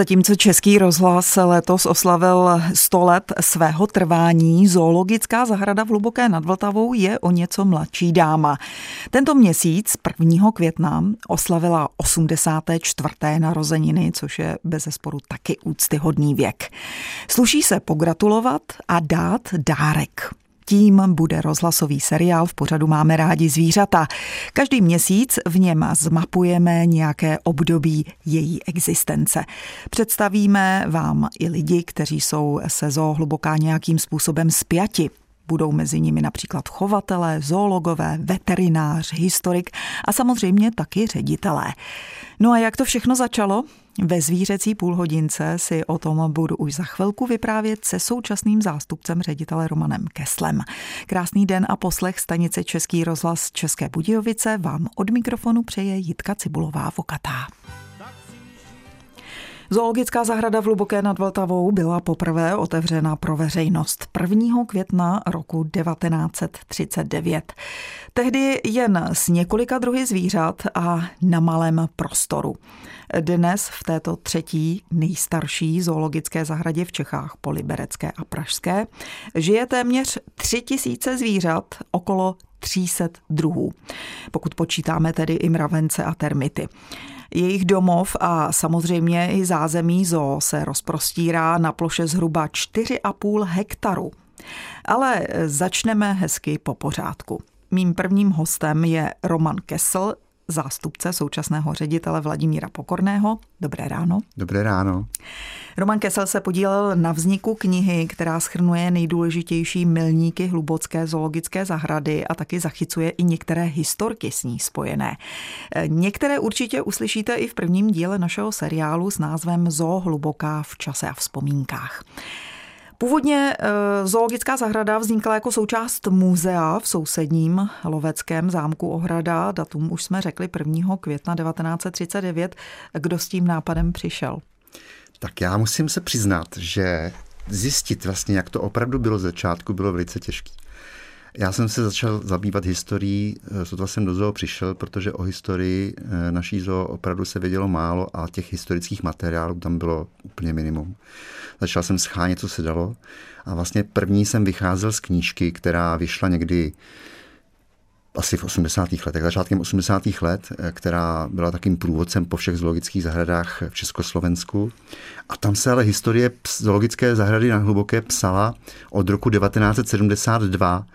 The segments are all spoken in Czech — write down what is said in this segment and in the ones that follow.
Zatímco Český rozhlas letos oslavil 100 let svého trvání, zoologická zahrada v Hluboké nad Vltavou je o něco mladší dáma. Tento měsíc, 1. května, oslavila 84. narozeniny, což je bez zesporu taky úctyhodný věk. Sluší se pogratulovat a dát dárek tím bude rozhlasový seriál v pořadu Máme rádi zvířata. Každý měsíc v něm zmapujeme nějaké období její existence. Představíme vám i lidi, kteří jsou se zoo hluboká nějakým způsobem spjati. Budou mezi nimi například chovatelé, zoologové, veterinář, historik a samozřejmě taky ředitelé. No a jak to všechno začalo? Ve zvířecí půlhodince si o tom budu už za chvilku vyprávět se současným zástupcem ředitele Romanem Keslem. Krásný den a poslech stanice Český rozhlas České Budějovice vám od mikrofonu přeje Jitka Cibulová Vokatá. Zoologická zahrada v Hluboké nad Vltavou byla poprvé otevřena pro veřejnost 1. května roku 1939. Tehdy jen s několika druhy zvířat a na malém prostoru. Dnes v této třetí nejstarší zoologické zahradě v Čechách, po Liberecké a Pražské, žije téměř tři tisíce zvířat, okolo 300 druhů, pokud počítáme tedy i mravence a termity. Jejich domov a samozřejmě i zázemí zoo se rozprostírá na ploše zhruba 4,5 hektaru. Ale začneme hezky po pořádku. Mým prvním hostem je Roman Kessel, zástupce současného ředitele Vladimíra Pokorného. Dobré ráno. Dobré ráno. Roman Kessel se podílel na vzniku knihy, která schrnuje nejdůležitější milníky hlubocké zoologické zahrady a taky zachycuje i některé historky s ní spojené. Některé určitě uslyšíte i v prvním díle našeho seriálu s názvem Zoo hluboká v čase a vzpomínkách. Původně eh, zoologická zahrada vznikla jako součást muzea v sousedním loveckém zámku Ohrada. Datum už jsme řekli 1. května 1939. Kdo s tím nápadem přišel? Tak já musím se přiznat, že zjistit vlastně, jak to opravdu bylo z začátku, bylo velice těžké. Já jsem se začal zabývat historií, eh, sotva jsem do zoo přišel, protože o historii eh, naší zoo opravdu se vědělo málo a těch historických materiálů tam bylo úplně minimum. Začal jsem schánět, co se dalo a vlastně první jsem vycházel z knížky, která vyšla někdy asi v 80. letech, začátkem 80. let, eh, která byla takým průvodcem po všech zoologických zahradách v Československu. A tam se ale historie zoologické zahrady na Hluboké psala od roku 1972.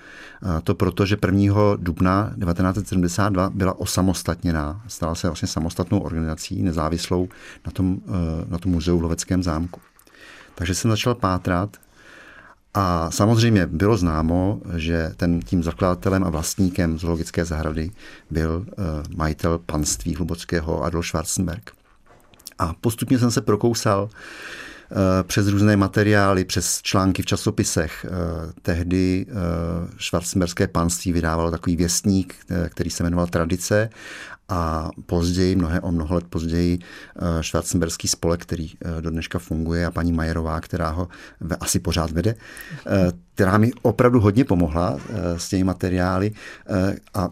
To proto, že 1. dubna 1972 byla osamostatněná. Stala se vlastně samostatnou organizací, nezávislou na tom, eh, na tom muzeu v Loveckém zámku. Takže jsem začal pátrat a samozřejmě bylo známo, že ten tím zakladatelem a vlastníkem zoologické zahrady byl uh, majitel panství Hlubockého Adolf Schwarzenberg. A postupně jsem se prokousal uh, přes různé materiály, přes články v časopisech. Uh, tehdy Schwarzenberské panství vydávalo takový věstník, který se jmenoval Tradice a později, mnohé o mnoho let později, eh, Schwarzenberský spolek, který eh, do dneška funguje a paní Majerová, která ho asi pořád vede, eh, která mi opravdu hodně pomohla s těmi materiály a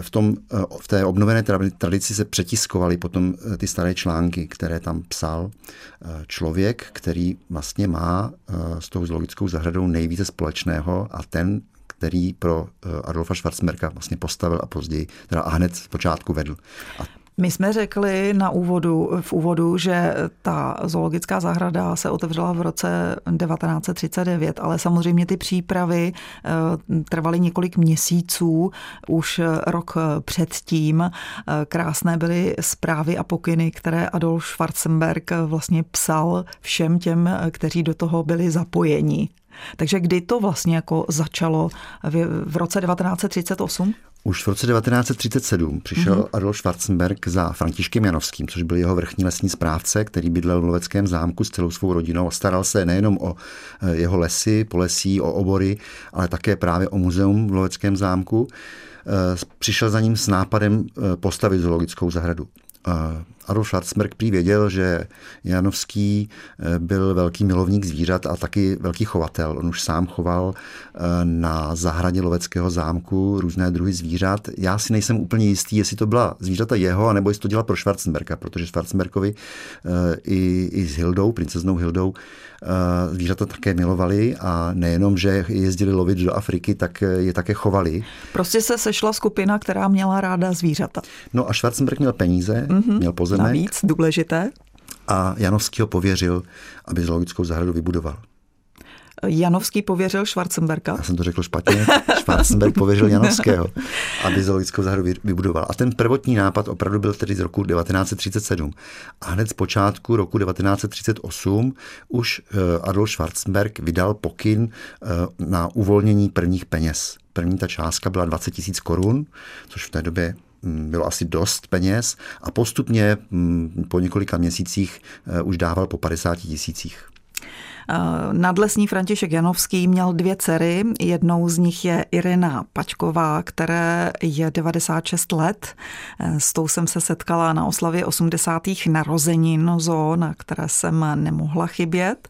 v, tom, v té obnovené tradici se přetiskovaly potom ty staré články, které tam psal člověk, který vlastně má s tou zoologickou zahradou nejvíce společného a ten který pro eh, Adolfa Schwarzenberga vlastně postavil a později, teda a hned z počátku vedl. A my jsme řekli na úvodu, v úvodu, že ta zoologická zahrada se otevřela v roce 1939, ale samozřejmě ty přípravy eh, trvaly několik měsíců, už rok předtím. Eh, krásné byly zprávy a pokyny, které Adolf Schwarzenberg vlastně psal všem těm, kteří do toho byli zapojeni. Takže kdy to vlastně jako začalo v, roce 1938? Už v roce 1937 přišel mm-hmm. Adolf Schwarzenberg za Františkem Janovským, což byl jeho vrchní lesní správce, který bydlel v Loveckém zámku s celou svou rodinou a staral se nejenom o eh, jeho lesy, polesí, o obory, ale také právě o muzeum v Loveckém zámku. Eh, přišel za ním s nápadem eh, postavit zoologickou zahradu. Adolf Schwarzenberg prý věděl, že Janovský eh, byl velký milovník zvířat a taky velký chovatel. On už sám choval eh, na zahradě loveckého zámku různé druhy zvířat. Já si nejsem úplně jistý, jestli to byla zvířata jeho, anebo jestli to dělal pro Schwarzenberga, protože Schwarzenbergovi i, i s Hildou, princeznou Hildou, zvířata také milovali a nejenom, že jezdili lovit do Afriky, tak je také chovali. Prostě se sešla skupina, která měla ráda zvířata. No a Schwarzenberg měl peníze, mm-hmm. měl pozemek. Navíc důležité. A Janovský ho pověřil, aby zoologickou zahradu vybudoval. Janovský pověřil Schwarzenberga. Já jsem to řekl špatně. Schwarzenberg pověřil Janovského, aby zoologickou zahradu vybudoval. A ten prvotní nápad opravdu byl tedy z roku 1937. A hned z počátku roku 1938 už eh, Adolf Schwarzenberg vydal pokyn eh, na uvolnění prvních peněz. První ta částka byla 20 tisíc korun, což v té době hm, bylo asi dost peněz a postupně hm, po několika měsících eh, už dával po 50 tisících. Eh, nadlesní František Janovský měl dvě dcery, jednou z nich je Irina Pačková, které je 96 let. Eh, s tou jsem se setkala na oslavě 80. narozenin zoo, na které jsem nemohla chybět.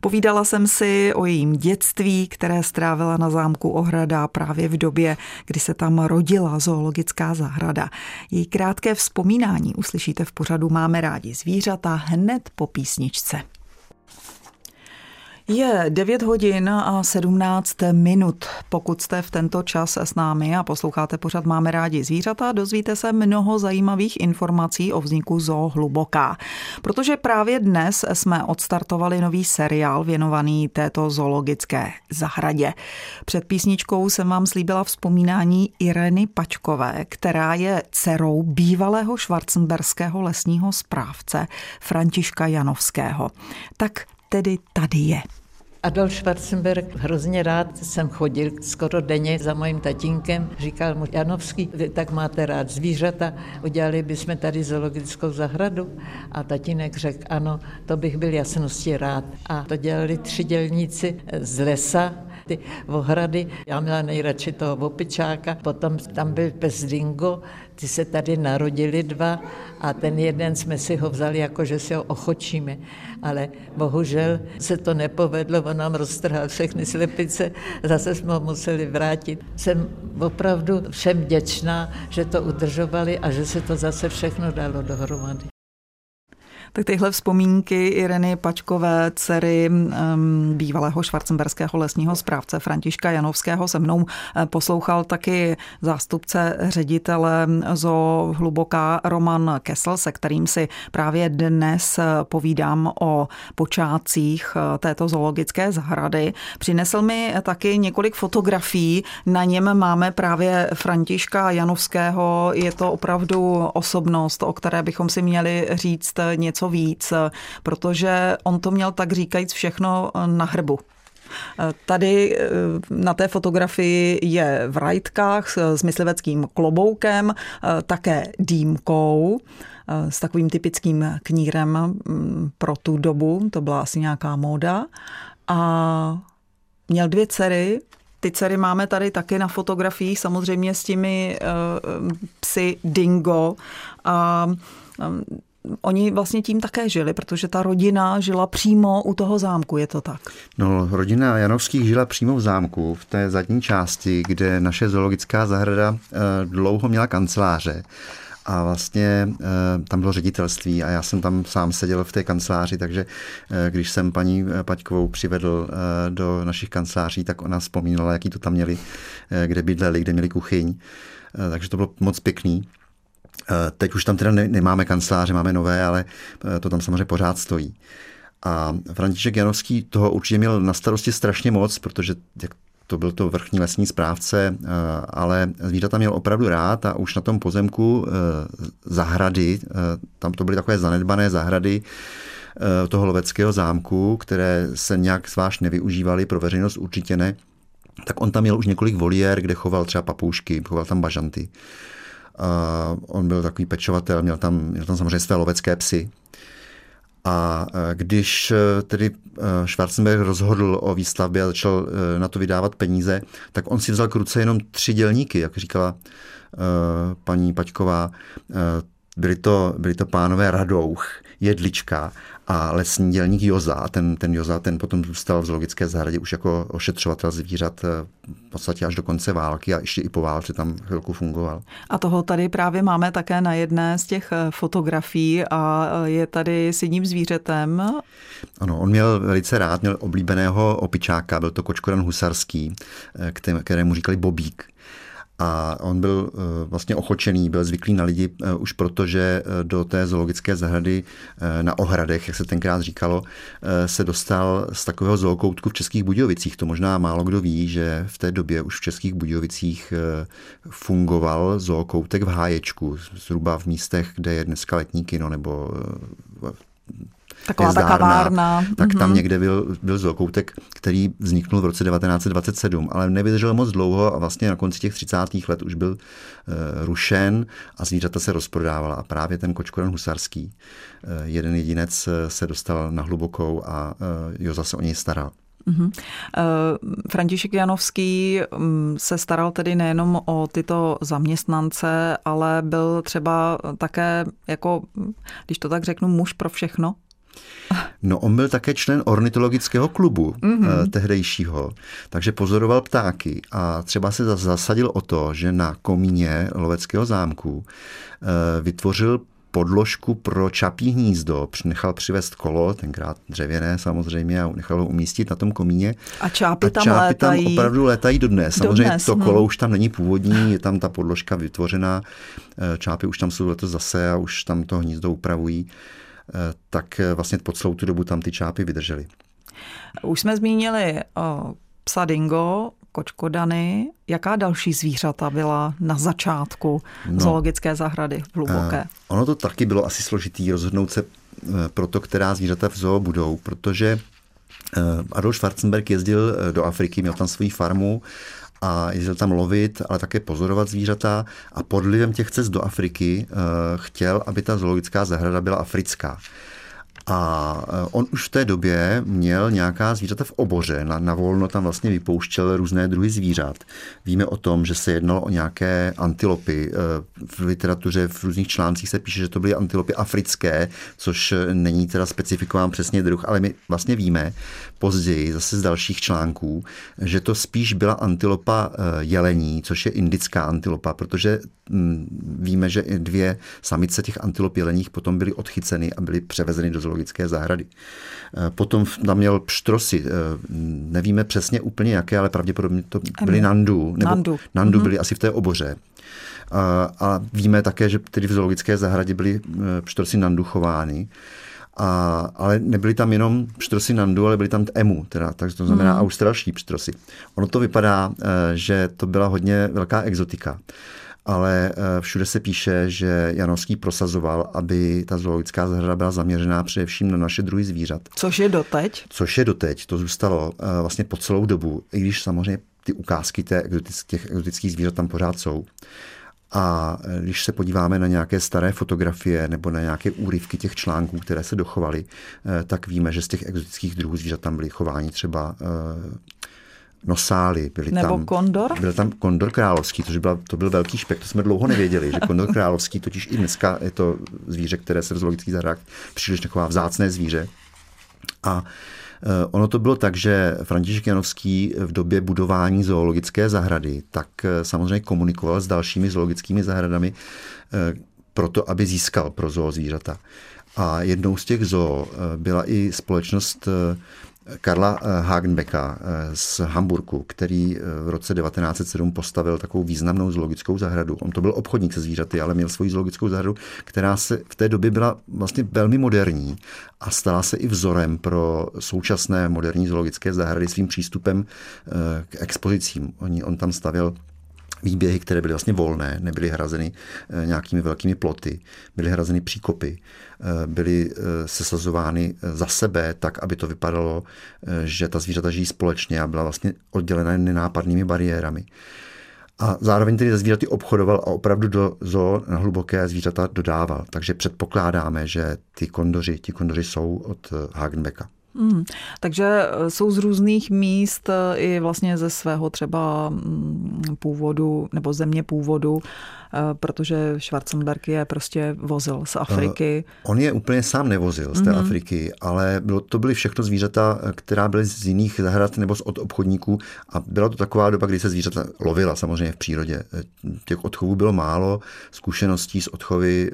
Povídala jsem si o jejím dětství, které strávila na zámku Ohrada právě v době, kdy se tam rodila zoologická zahrada. Její krátké vzpomínání uslyšíte v pořadu Máme rádi zvířata hned po písničce. Je 9 hodin a 17 minut. Pokud jste v tento čas s námi a posloucháte pořád Máme rádi zvířata, dozvíte se mnoho zajímavých informací o vzniku zoo Hluboká. Protože právě dnes jsme odstartovali nový seriál věnovaný této zoologické zahradě. Před písničkou jsem vám slíbila vzpomínání Ireny Pačkové, která je dcerou bývalého švarcemberského lesního správce Františka Janovského. Tak tedy tady je. Adolf Schwarzenberg hrozně rád jsem chodil skoro denně za mojím tatínkem. Říkal mu, Janovský, vy tak máte rád zvířata, udělali bychom tady zoologickou zahradu. A tatínek řekl, ano, to bych byl jasnosti rád. A to dělali tři dělníci z lesa, ty ohrady. Já měla nejradši toho opičáka, potom tam byl pes Dingo, ty se tady narodili dva a ten jeden jsme si ho vzali jako, že si ho ochočíme. Ale bohužel se to nepovedlo, on nám roztrhal všechny slepice, zase jsme ho museli vrátit. Jsem opravdu všem děčná, že to udržovali a že se to zase všechno dalo dohromady. Tak tyhle vzpomínky Ireny Pačkové, dcery um, bývalého švarcemberského lesního správce Františka Janovského se mnou eh, poslouchal taky zástupce ředitele zo Hluboká Roman Kessel, se kterým si právě dnes eh, povídám o počátcích eh, této zoologické zahrady. Přinesl mi taky několik fotografií, na něm máme právě Františka Janovského. Je to opravdu osobnost, o které bychom si měli říct něco něco víc, protože on to měl tak říkajíc všechno na hrbu. Tady eh, na té fotografii je v rajtkách s mysliveckým kloboukem, eh, také dýmkou, eh, s takovým typickým knírem mm, pro tu dobu, to byla asi nějaká móda. A měl dvě dcery, ty dcery máme tady taky na fotografiích, samozřejmě s těmi psy dingo. A oni vlastně tím také žili, protože ta rodina žila přímo u toho zámku, je to tak? No, rodina Janovských žila přímo v zámku, v té zadní části, kde naše zoologická zahrada eh, dlouho měla kanceláře. A vlastně e, tam bylo ředitelství a já jsem tam sám seděl v té kanceláři, takže e, když jsem paní Paťkovou přivedl do našich kanceláří, tak ona vzpomínala, jaký to tam měli, kde bydleli, kde měli kuchyň. Takže to bylo moc pěkný. Eh, teď už tam teda nemáme kanceláře, máme nové, ale eh, to tam samozřejmě pořád stojí. A František Janovský toho určitě měl na starosti strašně moc, protože jak to byl to vrchní lesní správce, eh, ale zvířata měl opravdu rád a už na tom pozemku zahrady, tam to byly takové zanedbané zahrady toho loveckého zámku, které se nějak zvlášť nevyužívaly, pro veřejnost určitě ne, tak on tam měl už několik voliér, kde choval třeba papoušky, choval tam bažanty. A on byl takový pečovatel, měl tam, měl tam samozřejmě své lovecké psy. A e, když e, tedy e, Schwarzenberg rozhodl o výstavbě a začal na to vydávat peníze, tak on si vzal k ruce jenom tři dělníky, jak říkala paní Paťková. byli to, byli to pánové Radouch, Jedlička a lesní dělník Joza. Ten, ten Joza ten potom zůstal v zoologické zahradě už jako ošetřovatel zvířat eh, v podstatě až do konce války a ještě i po válce tam chvilku fungoval. A toho tady právě máme také na jedné z těch eh, fotografií a eh, je tady s jedním zvířetem. Ano, on měl velice rád, měl oblíbeného opičáka, byl to kočkoran husarský, kterému říkali Bobík a on byl eh, vlastně ochočený, byl zvyklý na lidi eh, už proto, že eh, do té zoologické zahrady na Ohradech, jak se tenkrát říkalo, se dostal z takového zookoutku v Českých Budějovicích. To možná málo kdo ví, že v té době už v Českých Budějovicích fungoval zookoutek v Háječku, zhruba v místech, kde je dneska letní kino nebo Taková ta kavárna. Tak mm-hmm. tam mhm. někde byl, byl zokoutek, který vzniknul v roce 1927, ale nevydržel moc dlouho a vlastně na konci těch 30. let už byl uh, rušen a zvířata se rozprodávala. A právě ten kočkoran husarský, uh, jeden jedinec uh, se dostal na hlubokou a uh, Joza se o něj staral. Uh-huh. František Janovský mm, se staral tedy nejenom o tyto zaměstnance, ale byl třeba také, jako, když to tak řeknu, muž pro všechno? No, on byl také člen ornitologického klubu mm-hmm. tehdejšího, takže pozoroval ptáky a třeba se zasadil o to, že na komíně loveckého zámku eh, vytvořil podložku pro čapí hnízdo. Nechal přivést kolo, tenkrát dřevěné samozřejmě, a nechal ho umístit na tom komíně. A čápy tam a čápy létají. tam opravdu létají dodnes. Samozřejmě dodnes, to kolo no. už tam není původní, je tam ta podložka vytvořená. Eh, čápy už tam jsou letos zase a už tam to hnízdo upravují. Eh, tak eh, vlastně po celou tu dobu tam ty čápy vydržely. Už jsme zmínili o psa dingo, kočkodany. Jaká další zvířata byla na začátku no, zoologické zahrady v Hluboké? Uh, ono to taky bylo asi složitý rozhodnout se pro to, která zvířata v zoo budou, protože Adolf Schwarzenberg jezdil do Afriky, měl tam svoji farmu a jezdil tam lovit, ale také pozorovat zvířata a pod vlivem těch cest do Afriky uh, chtěl, aby ta zoologická zahrada byla africká. A e, on už v té době měl nějaká zvířata v oboře. Na, na volno tam vlastně vypouštěl různé druhy zvířat. Víme o tom, že se jednalo o nějaké antilopy. E, v literatuře, v různých článcích se píše, že to byly antilopy africké, což není teda specifikován přesně druh, ale my vlastně víme později, zase z dalších článků, že to spíš byla antilopa jelení, což je indická antilopa, protože víme, že dvě samice těch antilop jeleních potom byly odchyceny a byly převezeny do zoologické zahrady. Eh, potom tam měl pštrosy, eh, nevíme přesně úplně jaké, ale pravděpodobně to byly nandu. Nebo nandu, nandu mm-hmm. byly asi v té oboře. A, a víme také, že tedy v zoologické zahradě byly eh, pštrosy nandu chovány. A, ale nebyly tam jenom pštrosy nandu, ale byly tam emu, teda, takže to znamená mm. australští pštrosy. Ono to vypadá, že to byla hodně velká exotika ale eh, všude se píše, že Janovský prosazoval, aby ta zoologická zahrada byla zaměřená především na naše druhy zvířat. Což je doteď? Což je doteď, to zůstalo eh, vlastně po celou dobu, i když samozřejmě ty ukázky těch exotických zvířat tam pořád jsou. A eh, když se podíváme na nějaké staré fotografie nebo na nějaké úryvky těch článků, které se dochovaly, tak víme, že z těch exotických druhů zvířat tam byly chování třeba nosály. Byly Nebo tam, kondor? Byl tam kondor královský, to, byl, to byl velký špek, to jsme dlouho nevěděli, že kondor královský, totiž i dneska je to zvíře, které se v zoologických zahradách příliš nechová, vzácné zvíře. A eh, Ono to bylo tak, že František Janovský v době budování zoologické zahrady tak eh, samozřejmě komunikoval s dalšími zoologickými zahradami eh, proto, aby získal pro zoo zvířata. A jednou z těch zoo byla i společnost Karla eh, Hagenbecka eh, z Hamburku, který eh, v roce 1907 postavil takovou významnou zoologickou zahradu. On to byl obchodník se zvířaty, ale měl svoji zoologickou zahradu, která se v té době byla vlastně velmi moderní a stala se i vzorem pro současné moderní zoologické zahrady svým přístupem k expozicím. On tam stavěl výběhy, které byly vlastně volné, nebyly hrazeny eh, nějakými velkými ploty, byly hrazeny příkopy, eh, byly eh, sesazovány za sebe tak, aby to vypadalo, že ta zvířata žijí společně a byla vlastně oddělena nenápadnými bariérami. A zároveň tedy ze zvířaty obchodoval a opravdu do zoo na hluboké zvířata dodával. Takže předpokládáme, že ty kondoři, ti kondoři jsou od Hagenbecka. Hmm, takže jsou z různých míst i vlastně ze svého třeba mm, původu nebo země původu Eh, protože Schwarzenberg je prostě vozil z Afriky. Uh, on je úplně sám nevozil z té mm-hmm. Afriky, ale bylo, to byly všechno zvířata, která byly z jiných zahrad nebo od obchodníků a byla to taková doba, kdy se zvířata lovila samozřejmě v přírodě. Eh, těch odchovů bylo málo, zkušeností s odchovy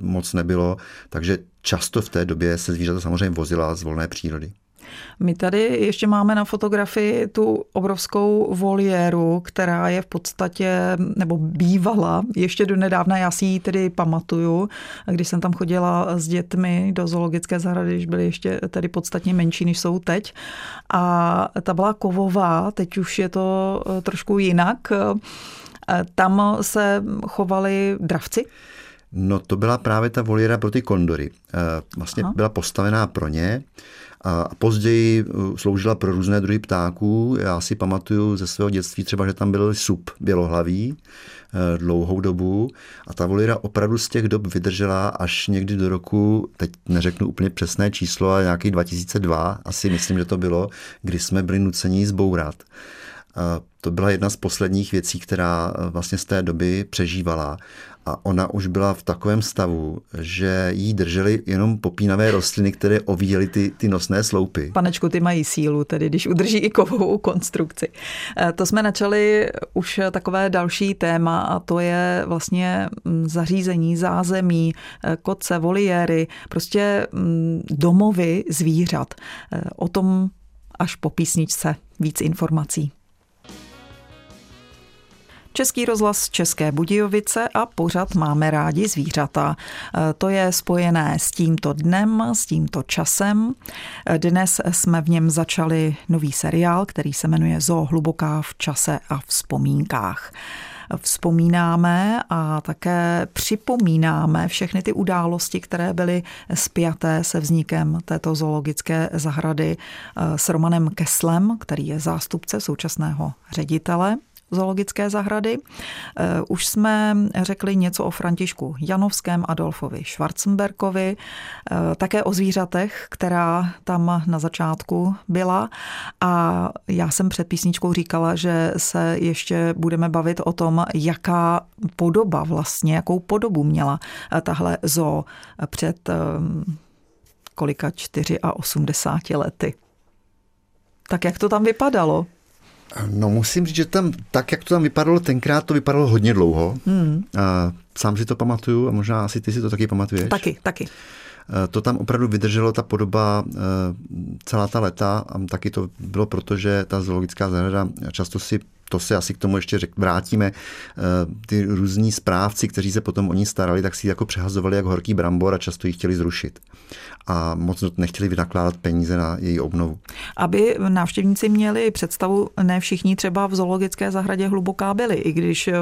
moc nebylo, takže často v té době se zvířata samozřejmě vozila z volné přírody. My tady ještě máme na fotografii tu obrovskou voliéru, která je v podstatě, nebo bývala ještě do nedávna, já si ji tedy pamatuju, když jsem tam chodila s dětmi do zoologické zahrady, když byly ještě tedy podstatně menší, než jsou teď. A ta byla kovová, teď už je to eh, trošku jinak. Eh, tam se chovali dravci? No to byla právě ta voliéra pro ty kondory. Eh, vlastně Aha. byla postavená pro ně a později uh, sloužila pro různé druhy ptáků. Já si pamatuju ze svého dětství třeba, že tam byl sup bělohlaví uh, dlouhou dobu a ta volira opravdu z těch dob vydržela až někdy do roku, teď neřeknu úplně přesné číslo, ale nějaký 2002, asi myslím, že to bylo, kdy jsme byli nuceni zbourat. To byla jedna z posledních věcí, která uh, vlastně z té doby přežívala a ona už byla v takovém stavu, že jí držely jenom popínavé rostliny, které ovíjely ty, ty nosné sloupy. Panečku, ty mají sílu, tedy když udrží i kovovou konstrukci. Eh, to jsme načali už takové další téma a to je vlastně mm, zařízení, zázemí, eh, koce, voliéry, prostě mm, domovy zvířat. Eh, o tom až po písničce víc informací. Český rozhlas České Budějovice a pořad Máme rádi zvířata. E, to je spojené s tímto dnem, s tímto časem. E, dnes jsme v něm začali nový seriál, který se jmenuje Zoo hluboká v čase a vzpomínkách vzpomínáme a také připomínáme všechny ty události, které byly spjaté se vznikem této zoologické zahrady e, s Romanem Keslem, který je zástupce současného ředitele zoologické zahrady. Eh, už jsme řekli něco o Františku Janovském, Adolfovi Schwarzenberkovi, eh, také o zvířatech, která tam na začátku byla. A já jsem před písničkou říkala, že se ještě budeme bavit o tom, jaká podoba vlastně, jakou podobu měla eh, tahle zoo před kolika 84 lety. Tak jak to tam vypadalo? No musím říct, že tam, tak jak to tam vypadalo tenkrát, to vypadalo hodně dlouho. Hmm. A sám si to pamatuju a možná asi ty si to taky pamatuješ. Taky, taky. To tam opravdu vydrželo ta podoba celá ta leta a taky to bylo proto, že ta zoologická zahrada často si to se asi k tomu ještě řek, vrátíme, ty různí správci, kteří se potom o ní starali, tak si jako přehazovali jak horký brambor a často ji chtěli zrušit a moc nechtěli vynakládat peníze na její obnovu. Aby návštěvníci měli představu, ne všichni třeba v zoologické zahradě hluboká byli, i když eh,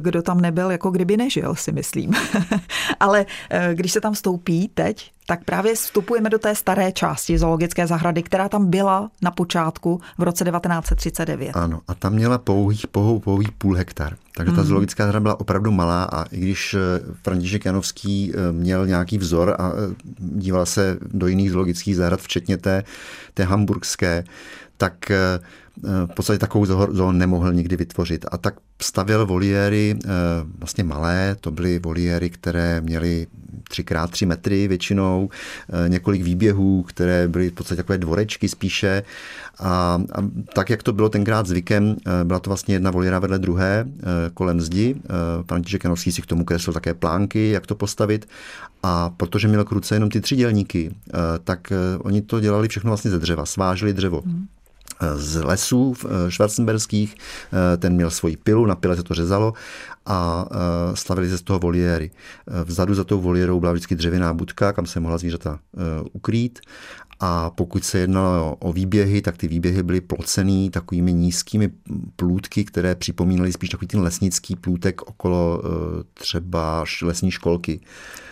kdo tam nebyl, jako kdyby nežil, si myslím. Ale eh, když se tam stoupí teď, tak právě vstupujeme do té staré části zoologické zahrady, která tam byla na počátku v roce 1939. Ano, a tam měla pouhých, pouhou, pouhých půl hektar. Takže ta mm. zoologická zahrada byla opravdu malá a i když eh, František Janovský eh, měl nějaký vzor a eh, díval se do jiných zoologických zahrad, včetně té, té hamburgské, tak v podstatě takovou zoo nemohl nikdy vytvořit. A tak stavěl voliéry vlastně malé, to byly voliéry, které měly 3x3 metry většinou, několik výběhů, které byly v podstatě takové dvorečky spíše. A, a tak, jak to bylo tenkrát zvykem, byla to vlastně jedna voliéra vedle druhé kolem zdi. František Janovský si k tomu kreslil také plánky, jak to postavit. A protože měl k ruce jenom ty tři dělníky, tak oni to dělali všechno vlastně ze dřeva, svážili dřevo. Hmm z lesů eh, švarcenberských, eh, ten měl svoji pilu, na pile se to řezalo a eh, stavili se z toho voliéry. Vzadu za tou voliérou byla vždycky dřevěná budka, kam se mohla zvířata ukrýt a pokud se jednalo o výběhy, tak ty výběhy byly plocený takovými nízkými plůtky, které připomínaly spíš takový ten lesnický plůtek okolo eh, třeba lesní školky.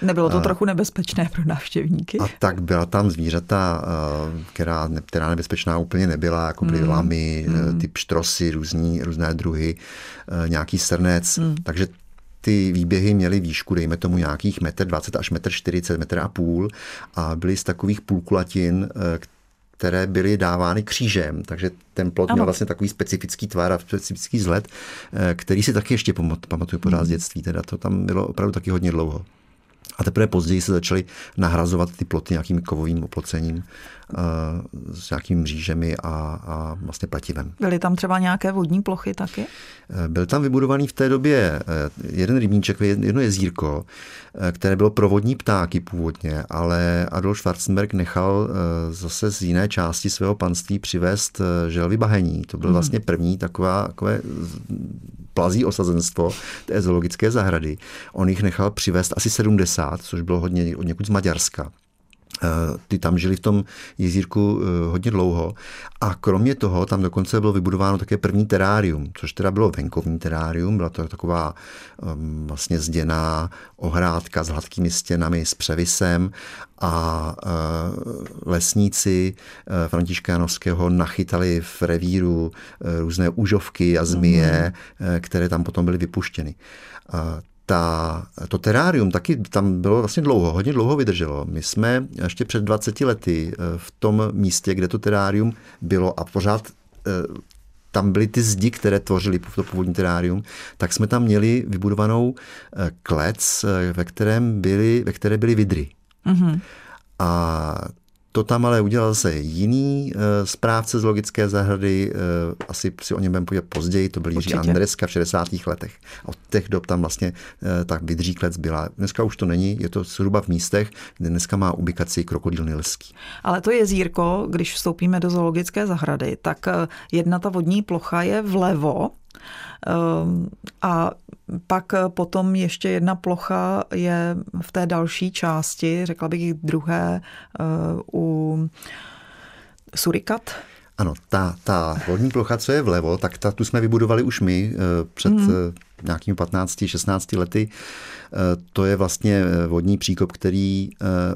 Nebylo to a, trochu nebezpečné pro návštěvníky? A tak byla tam zvířata, eh, která, která nebezpečná úplně nebyla, jako byly mm. lamy, mm. ty pštrosy, různí, různé druhy, nějaký srnec. Mm. Takže ty výběhy měly výšku, dejme tomu nějakých metr 20 až metr 40, metr a půl a byly z takových půlkulatin, eh, které byly dávány křížem, takže ten plot ano. měl vlastně takový specifický tvar a specifický vzhled, který si taky ještě pamatuju pořád z hmm. dětství, teda to tam bylo opravdu taky hodně dlouho. A teprve později se začaly nahrazovat ty ploty nějakým kovovým oplocením s nějakými mřížemi a, a vlastně plativem. Byly tam třeba nějaké vodní plochy taky? Eh, byl tam vybudovaný v té době eh, jeden rybníček, jedno jezírko, které bylo pro vodní ptáky původně, ale Adolf Schwarzenberg nechal zase z jiné části svého panství přivést želvy bahení. To byl mhm. vlastně první taková, takové plazí osazenstvo té zoologické zahrady. On jich nechal přivést asi 70, což bylo hodně od někud z Maďarska. Eh, ty tam žili v tom jezírku eh, hodně dlouho. A kromě toho tam dokonce bylo vybudováno také první terárium, což teda bylo venkovní terárium, byla to taková ehm, vlastně zděná ohrádka s hladkými stěnami, s převisem. A eh, lesníci Františkánovského nachytali v revíru různé úžovky a zmije, mm. které tam potom byly vypuštěny ta, to terárium taky tam bylo vlastně dlouho, hodně dlouho vydrželo. My jsme ještě před 20 lety eh, v tom místě, kde to terárium bylo a pořád eh, tam byly ty zdi, které tvořily to původní terárium, tak jsme tam měli vybudovanou eh, klec, ve, kterém byly, ve které byly vidry. Mm-hmm. A to tam ale udělal zase jiný uh, správce z logické zahrady, uh, asi si o něm budeme povědět později, to byl Jiří Andreska v 60. letech. A od těch dob tam vlastně uh, tak vydříklec byla. Dneska už to není, je to zhruba v místech, kde dneska má ubikaci krokodýl nilský. Ale to jezírko, když vstoupíme do zoologické zahrady, tak jedna ta vodní plocha je vlevo, a pak potom ještě jedna plocha je v té další části, řekla bych druhé, eh, u Surikat. Ano, ta, ta vodní plocha, co je vlevo, tak ta, tu jsme vybudovali už my eh, před mm. nějakými 15-16 lety. To je vlastně vodní příkop, který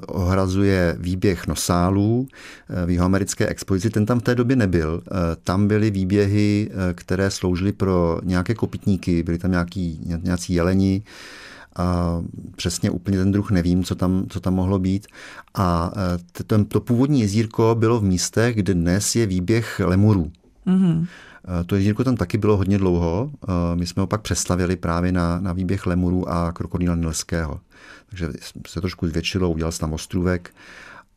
ohrazuje výběh nosálů v jihoamerické expozici. Ten tam v té době nebyl. Tam byly výběhy, které sloužily pro nějaké kopitníky, byly tam nějaký, nějací jeleni, a přesně úplně ten druh nevím, co tam, co tam mohlo být. A to, to původní jezírko bylo v místech, kde dnes je výběh lemurů. Mm-hmm. To jezírko tam taky bylo hodně dlouho. My jsme ho pak přestavili právě na, na výběh lemurů a krokodýla nilského. Takže se trošku zvětšilo, udělal se tam ostrůvek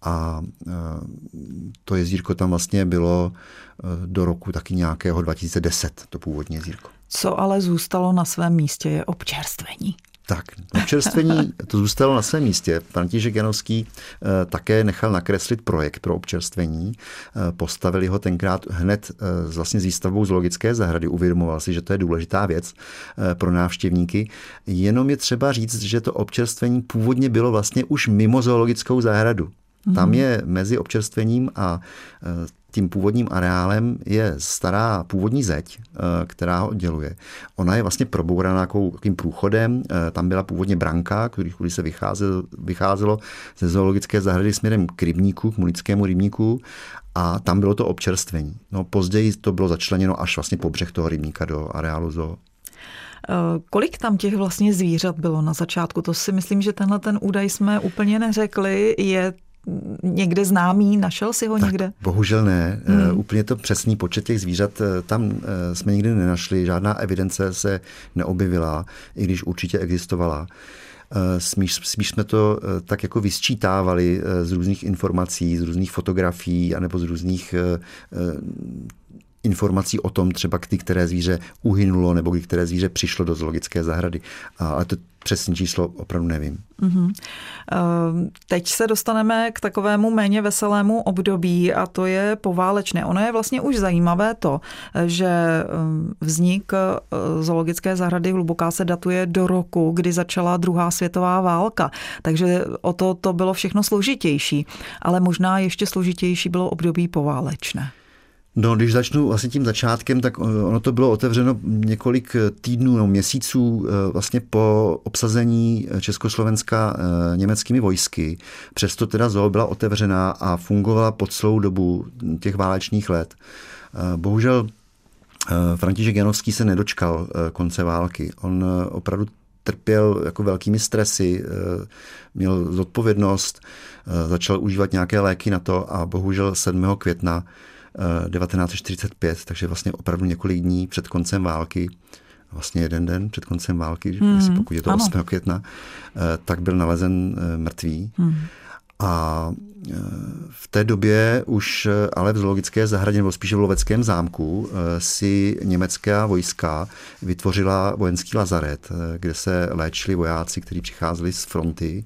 a to jezírko tam vlastně bylo do roku taky nějakého 2010, to původní jezírko. Co ale zůstalo na svém místě je občerstvení. Tak, občerstvení to zůstalo na svém místě. František Janovský eh, také nechal nakreslit projekt pro občerstvení. Eh, postavili ho tenkrát hned eh, vlastně s výstavbou zoologické zahrady. Uvědomoval si, že to je důležitá věc pro návštěvníky. Jenom je třeba říct, že to občerstvení původně bylo vlastně už mimo zoologickou zahradu. Tam mhm. je mezi občerstvením a tím původním areálem je stará původní zeď, eh, která ho odděluje. Ona je vlastně probouraná takovým průchodem. Eh, tam byla původně branka, který se vycházelo, vycházelo ze zoologické zahrady směrem k rybníku, k Mulickému rybníku a tam bylo to občerstvení. No, později to bylo začleněno až vlastně po břeh toho rybníka do areálu zoo. Eh, kolik tam těch vlastně zvířat bylo na začátku? To si myslím, že tenhle ten údaj jsme úplně neřekli. Je někde známý? Našel si ho tak, někde? Bohužel ne. Hmm. Uh, úplně to přesný počet těch zvířat uh, tam uh, jsme nikdy nenašli. Žádná evidence se neobjevila, i když určitě existovala. Smíš, smíš jsme to tak jako vysčítávali z různých informací, z různých fotografií anebo z různých informací o tom, třeba kdy které zvíře uhynulo nebo kdy které zvíře přišlo do zoologické zahrady. Ale to přesné číslo opravdu nevím. Mm-hmm. Teď se dostaneme k takovému méně veselému období a to je poválečné. Ono je vlastně už zajímavé to, že ehm, vznik eh, zoologické zahrady Hluboká se datuje do roku, kdy začala druhá světová válka. Takže o to, to bylo všechno složitější. Ale možná ještě složitější bylo období poválečné. No, když začnu vlastně tím začátkem, tak ono to bylo otevřeno několik týdnů, no, měsíců eh, vlastně po obsazení Československa eh, německými vojsky. Přesto teda zoo byla otevřená a fungovala po celou dobu těch válečných let. Eh, bohužel František Janovský se nedočkal konce války. On opravdu trpěl jako velkými stresy, měl zodpovědnost, začal užívat nějaké léky na to a bohužel 7. května 1945, takže vlastně opravdu několik dní před koncem války, vlastně jeden den před koncem války, hmm, pokud je to ano. 8. května, tak byl nalezen mrtvý. Hmm. A v té době už ale v zoologické zahradě, nebo spíše v loveckém zámku, si německá vojska vytvořila vojenský lazaret, kde se léčili vojáci, kteří přicházeli z fronty.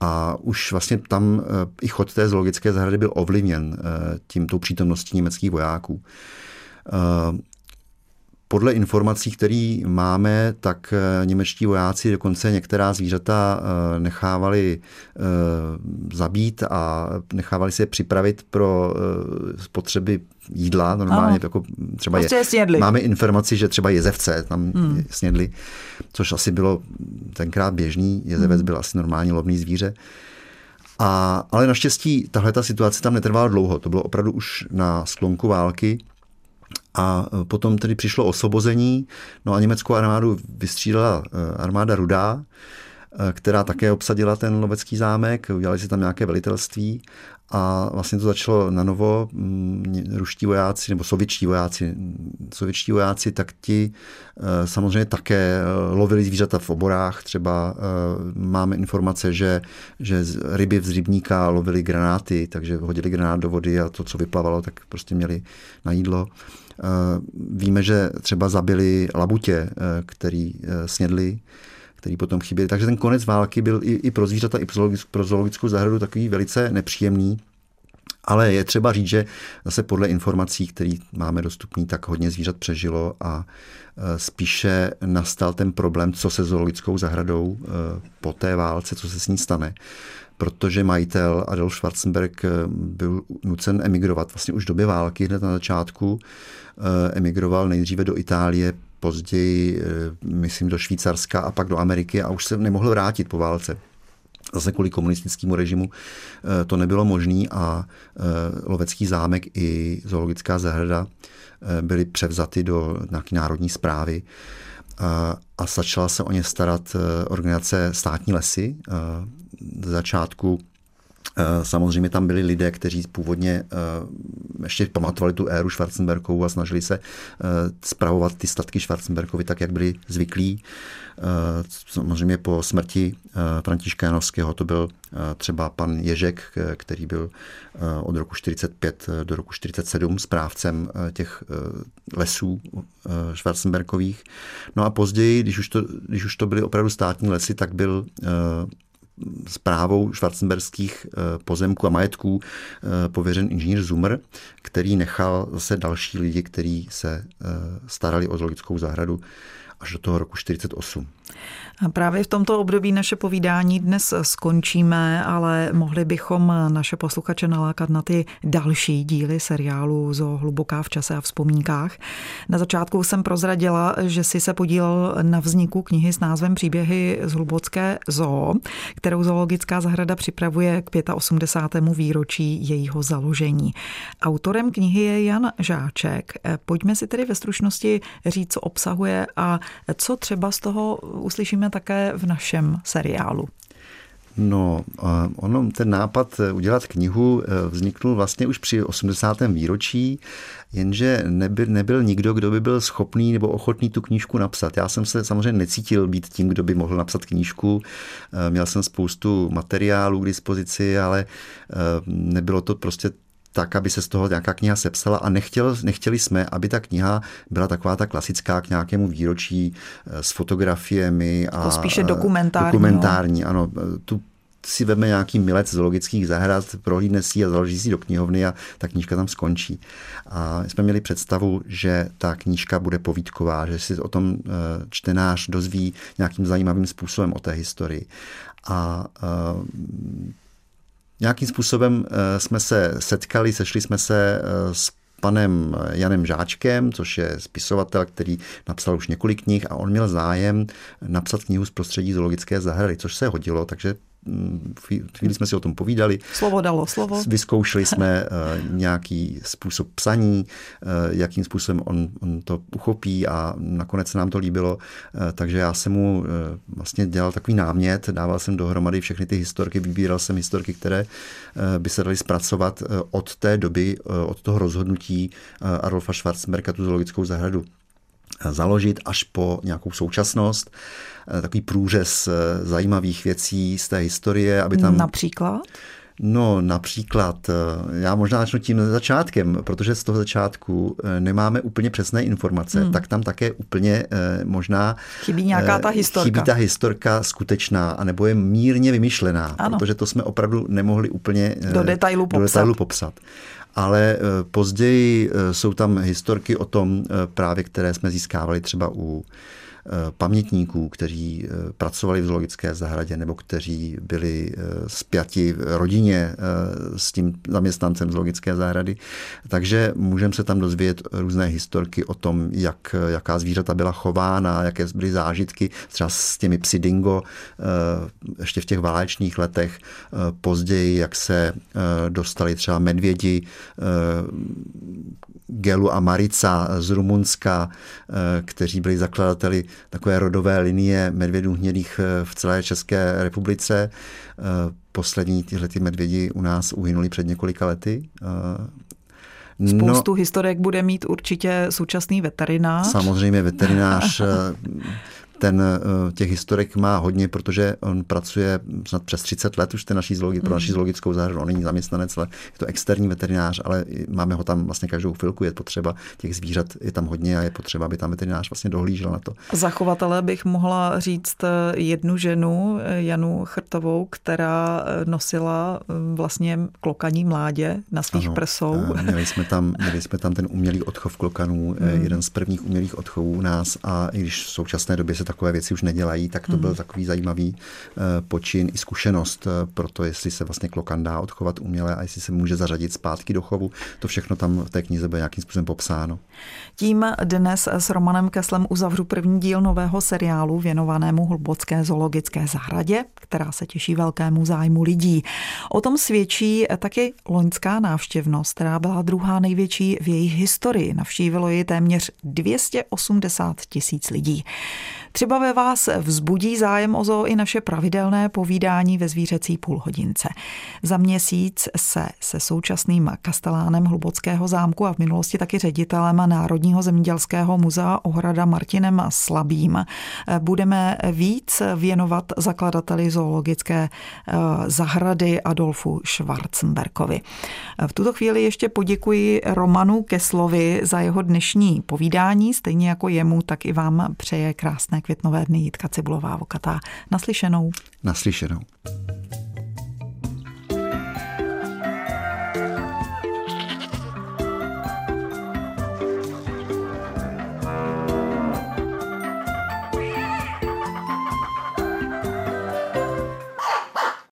A už vlastně tam i chod té zoologické zahrady byl ovlivněn tím tou přítomností německých vojáků. Podle informací, které máme, tak eh, němečtí vojáci dokonce některá zvířata eh, nechávali eh, zabít a nechávali si je připravit pro spotřeby jídla, normálně ano. jako třeba prostě je, snědli. máme informaci, že třeba jezevce tam hmm. snědli, což asi bylo tenkrát běžný, jezevec hmm. byl asi normální lovný zvíře. A, ale naštěstí tahle ta situace tam netrvala dlouho, to bylo opravdu už na sklonku války, a e, potom tedy přišlo osvobození, no a německou armádu vystřídala e, armáda Rudá, e, která také obsadila ten lovecký zámek, udělali si tam nějaké velitelství a vlastně to začalo na novo. Mm, ruští vojáci nebo sovětští vojáci, sovětští vojáci, tak ti samozřejmě také lovili zvířata v oborách. Třeba máme informace, že, že ryby z rybníka lovili granáty, takže hodili granát do vody a to, co vyplavalo, tak prostě měli na jídlo. Eh, víme, že třeba zabili labutě, eh, který eh, snědli, který potom chyběli. Takže ten konec války byl i, i pro zvířata, i pro zoologickou zahradu takový velice nepříjemný. Ale je třeba říct, že zase podle informací, které máme dostupný, tak hodně zvířat přežilo a spíše nastal ten problém, co se zoologickou zahradou po té válce, co se s ní stane protože majitel Adolf Schwarzenberg byl nucen emigrovat vlastně už v době války, hned na začátku. Emigroval nejdříve do Itálie, později, myslím, do Švýcarska a pak do Ameriky a už se nemohl vrátit po válce. Zase kvůli komunistickému režimu eh, to nebylo možné a lovecký zámek i zoologická zahrada byly převzaty do nějaké národní zprávy a začala se o ně starat organizace Státní lesy. Z začátku Eh, samozřejmě tam byli lidé, kteří původně eh, ještě pamatovali tu éru Schwarzenbergovou a snažili se spravovat eh, ty statky Schwarzenbergovi tak, jak byli zvyklí. Samozřejmě po smrti Františka Janovského to byl třeba pan Ježek, který byl od roku 45 do roku 47 správcem těch lesů Schwarzenbergových. No a později, když už to, když už to byly opravdu státní lesy, tak byl zprávou švarcenberských eh, pozemků a majetků eh, pověřen inženýr Zumr, který nechal zase další lidi, kteří se eh, starali o zoologickou zahradu až do toho roku 48. A právě v tomto období naše povídání dnes skončíme, ale mohli bychom naše posluchače nalákat na ty další díly seriálu Zo hluboká v čase a vzpomínkách. Na začátku jsem prozradila, že si se podílel na vzniku knihy s názvem Příběhy z Hlubocké zoo, kterou zoologická zahrada připravuje k 85. výročí jejího založení. Autorem knihy je Jan Žáček. Pojďme si tedy ve stručnosti říct, co obsahuje a co třeba z toho uslyšíme také v našem seriálu. No, ono, ten nápad udělat knihu e, vzniknul vlastně už při 80. výročí, jenže nebyl, nebyl nikdo, kdo by byl schopný nebo ochotný tu knížku napsat. Já jsem se samozřejmě necítil být tím, kdo by mohl napsat knížku. E, měl jsem spoustu materiálů k dispozici, ale nebylo to prostě tak, aby se z toho nějaká kniha sepsala a nechtěl, nechtěli jsme, aby ta kniha byla taková ta klasická k nějakému výročí eh, s fotografiemi. A, to spíše dokumentární. Dokumentární, no. ano. Tu si veme nějaký milec zoologických zahrad, prohlídne si a založí si do knihovny a ta knížka tam skončí. A jsme měli představu, že ta knížka bude povídková, že si o tom eh, čtenář dozví nějakým zajímavým způsobem o té historii. A Nějakým způsobem eh, jsme se setkali, sešli jsme se eh, s panem Janem Žáčkem, což je spisovatel, který napsal už několik knih a on měl zájem napsat knihu z prostředí zoologické zahrady, což se hodilo, takže chvíli jsme si o tom povídali. Slovo dalo slovo. Vyzkoušeli jsme nějaký způsob psaní, jakým způsobem on, on to uchopí a nakonec se nám to líbilo, takže já jsem mu vlastně dělal takový námět, dával jsem dohromady všechny ty historky, vybíral jsem historky, které by se daly zpracovat od té doby, od toho rozhodnutí Adolfa Schwarzenberga tu zoologickou zahradu založit až po nějakou současnost, eh, takový průřez eh, zajímavých věcí z té historie, aby tam... Například? No například, eh, já možná začnu tím začátkem, protože z toho začátku nemáme úplně přesné informace, hmm. tak tam také úplně možná... Chybí nějaká ta historka. Chybí ta historka skutečná, anebo je mírně vymyšlená, ano. protože to jsme opravdu nemohli úplně do detailu popsat. Do detailu popsat ale eh, později eh, jsou tam historky o tom eh, právě, které jsme získávali třeba u pamětníků, kteří eh, pracovali v zoologické zahradě nebo kteří byli spjati eh, v rodině s tím zaměstnancem zoologické zahrady. Takže můžeme se tam dozvědět různé historky o tom, jak, jaká zvířata byla chována, jaké byly zážitky třeba s těmi psy dingo ještě v těch válečných letech. Později, jak se dostali třeba medvědi Gelu a Marica z Rumunska, kteří byli zakladateli takové rodové linie medvědů hnědých eh, v celé České republice. Eh, poslední tyhle ty medvědi u nás uhynuli před několika lety. Eh, Spoustu no, historiek bude mít určitě současný veterinář. Samozřejmě veterinář ten eh, těch historik má hodně, protože on pracuje snad přes 30 let už ten naší zoologi, pro naší mm. zoologickou zahradu. On není zaměstnanec, ale je to externí veterinář, ale máme ho tam vlastně každou chvilku. Je potřeba těch zvířat, je tam hodně a je potřeba, aby tam veterinář vlastně dohlížel na to. Zachovatele bych mohla říct eh, jednu ženu, eh, Janu Chrtovou, která nosila vlastně klokaní mládě na svých ano, prsou. Měli jsme, tam, měli jsme tam ten umělý odchov klokanů, mm. jeden z prvních umělých odchovů u nás a i když v současné době se takové věci už nedělají, tak to hmm. byl takový zajímavý eh, počin i zkušenost eh, pro to, jestli se vlastně klokan dá odchovat uměle a jestli se může zařadit zpátky do chovu. To všechno tam v té knize bude nějakým způsobem popsáno. Tím dnes s Romanem Keslem uzavřu první díl nového seriálu věnovanému Hlubotské zoologické zahradě, která se těší velkému zájmu lidí. O tom svědčí taky loňská návštěvnost, která byla druhá největší v jejich historii. Navštívilo ji téměř 280 tisíc lidí. Třeba ve vás vzbudí zájem o zoo i naše pravidelné povídání ve zvířecí půlhodince. Za měsíc se se současným kastelánem Hlubockého zámku a v minulosti taky ředitelem Národního zemědělského muzea Ohrada Martinem Slabým budeme víc věnovat zakladateli zoologické eh, zahrady Adolfu Schwarzenberkovi. V tuto chvíli ještě poděkuji Romanu Keslovi za jeho dnešní povídání, stejně jako jemu, tak i vám přeje krásné květnové dny Jitka Cibulová Vokatá. Naslyšenou. Naslyšenou.